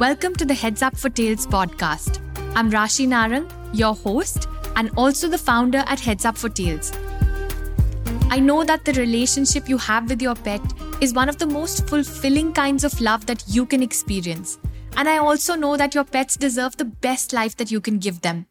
Welcome to the Heads Up for Tails podcast. I'm Rashi Narang, your host, and also the founder at Heads Up for Tails. I know that the relationship you have with your pet is one of the most fulfilling kinds of love that you can experience. And I also know that your pets deserve the best life that you can give them.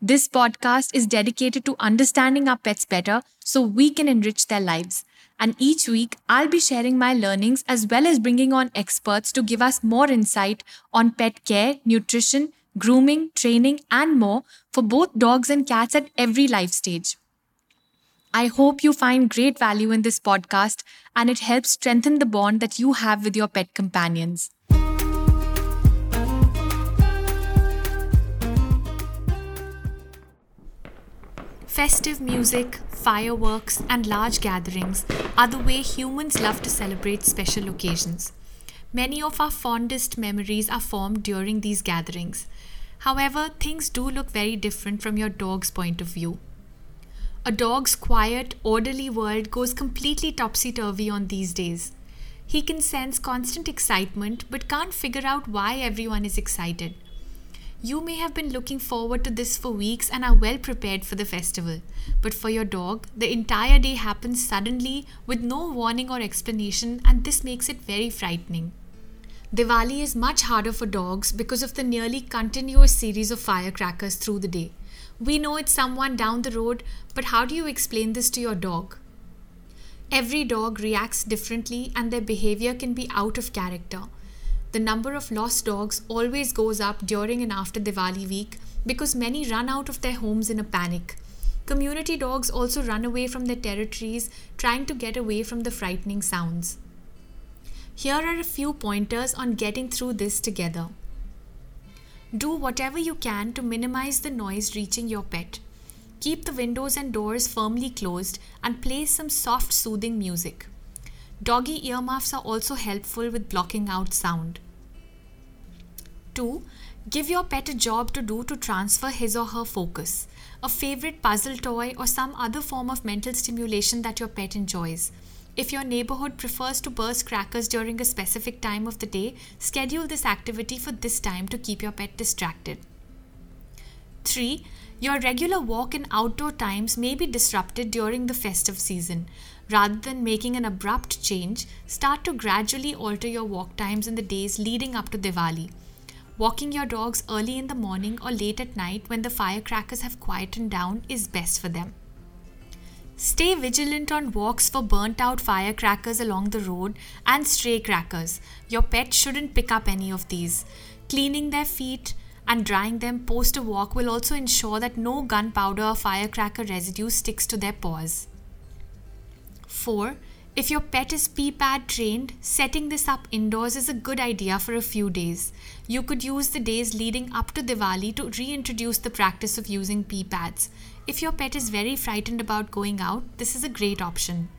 This podcast is dedicated to understanding our pets better so we can enrich their lives. And each week, I'll be sharing my learnings as well as bringing on experts to give us more insight on pet care, nutrition, grooming, training, and more for both dogs and cats at every life stage. I hope you find great value in this podcast and it helps strengthen the bond that you have with your pet companions. Festive music, fireworks, and large gatherings are the way humans love to celebrate special occasions. Many of our fondest memories are formed during these gatherings. However, things do look very different from your dog's point of view. A dog's quiet, orderly world goes completely topsy turvy on these days. He can sense constant excitement but can't figure out why everyone is excited. You may have been looking forward to this for weeks and are well prepared for the festival. But for your dog, the entire day happens suddenly with no warning or explanation, and this makes it very frightening. Diwali is much harder for dogs because of the nearly continuous series of firecrackers through the day. We know it's someone down the road, but how do you explain this to your dog? Every dog reacts differently and their behavior can be out of character the number of lost dogs always goes up during and after Diwali week because many run out of their homes in a panic. Community dogs also run away from their territories, trying to get away from the frightening sounds. Here are a few pointers on getting through this together. Do whatever you can to minimize the noise reaching your pet. Keep the windows and doors firmly closed and play some soft, soothing music. Doggy earmuffs are also helpful with blocking out sound. 2. Give your pet a job to do to transfer his or her focus. A favorite puzzle toy or some other form of mental stimulation that your pet enjoys. If your neighborhood prefers to burst crackers during a specific time of the day, schedule this activity for this time to keep your pet distracted. 3. Your regular walk and outdoor times may be disrupted during the festive season. Rather than making an abrupt change, start to gradually alter your walk times in the days leading up to Diwali. Walking your dogs early in the morning or late at night when the firecrackers have quietened down is best for them. Stay vigilant on walks for burnt out firecrackers along the road and stray crackers. Your pet shouldn't pick up any of these. Cleaning their feet and drying them post a walk will also ensure that no gunpowder or firecracker residue sticks to their paws. 4. If your pet is pee pad trained, setting this up indoors is a good idea for a few days. You could use the days leading up to Diwali to reintroduce the practice of using pee pads. If your pet is very frightened about going out, this is a great option.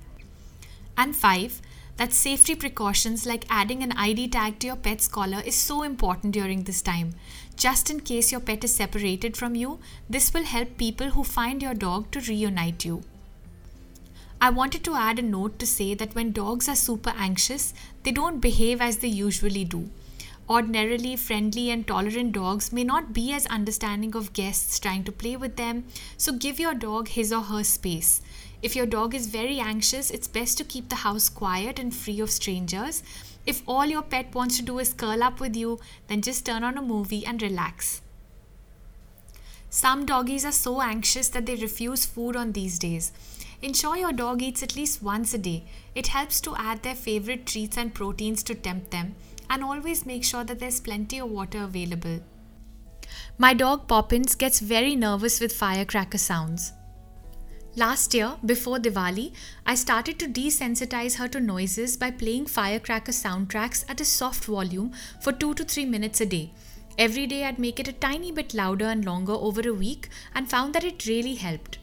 And 5. That safety precautions like adding an ID tag to your pet's collar is so important during this time. Just in case your pet is separated from you, this will help people who find your dog to reunite you. I wanted to add a note to say that when dogs are super anxious, they don't behave as they usually do. Ordinarily friendly and tolerant dogs may not be as understanding of guests trying to play with them, so give your dog his or her space. If your dog is very anxious, it's best to keep the house quiet and free of strangers. If all your pet wants to do is curl up with you, then just turn on a movie and relax. Some doggies are so anxious that they refuse food on these days. Ensure your dog eats at least once a day. It helps to add their favorite treats and proteins to tempt them, and always make sure that there's plenty of water available. My dog Poppins gets very nervous with firecracker sounds. Last year, before Diwali, I started to desensitize her to noises by playing firecracker soundtracks at a soft volume for 2 to 3 minutes a day. Every day, I'd make it a tiny bit louder and longer over a week and found that it really helped.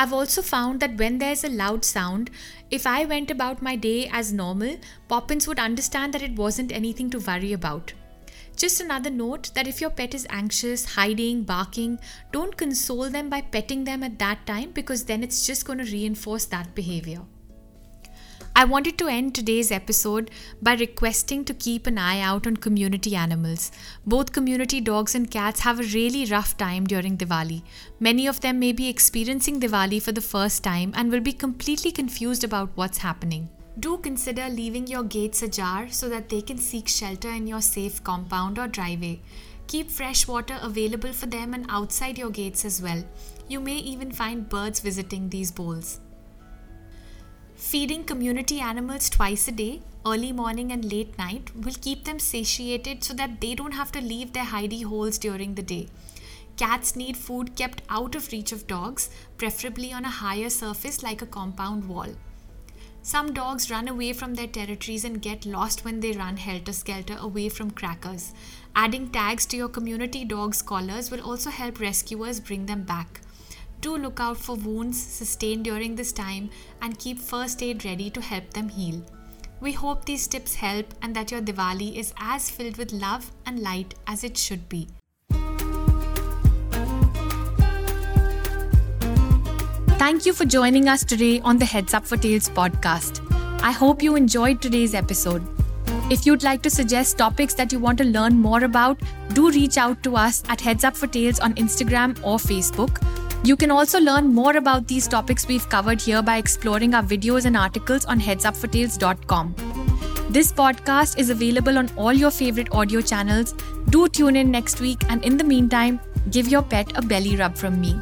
I've also found that when there's a loud sound, if I went about my day as normal, Poppins would understand that it wasn't anything to worry about. Just another note that if your pet is anxious, hiding, barking, don't console them by petting them at that time because then it's just going to reinforce that behavior. I wanted to end today's episode by requesting to keep an eye out on community animals. Both community dogs and cats have a really rough time during Diwali. Many of them may be experiencing Diwali for the first time and will be completely confused about what's happening. Do consider leaving your gates ajar so that they can seek shelter in your safe compound or driveway. Keep fresh water available for them and outside your gates as well. You may even find birds visiting these bowls. Feeding community animals twice a day, early morning and late night, will keep them satiated so that they don't have to leave their hidey holes during the day. Cats need food kept out of reach of dogs, preferably on a higher surface like a compound wall. Some dogs run away from their territories and get lost when they run helter skelter away from crackers. Adding tags to your community dog's collars will also help rescuers bring them back. Do look out for wounds sustained during this time and keep first aid ready to help them heal. We hope these tips help and that your Diwali is as filled with love and light as it should be. Thank you for joining us today on the Heads Up for Tails podcast. I hope you enjoyed today's episode. If you'd like to suggest topics that you want to learn more about, do reach out to us at Heads Up for Tails on Instagram or Facebook you can also learn more about these topics we've covered here by exploring our videos and articles on headsupfortails.com. This podcast is available on all your favorite audio channels. Do tune in next week, and in the meantime, give your pet a belly rub from me.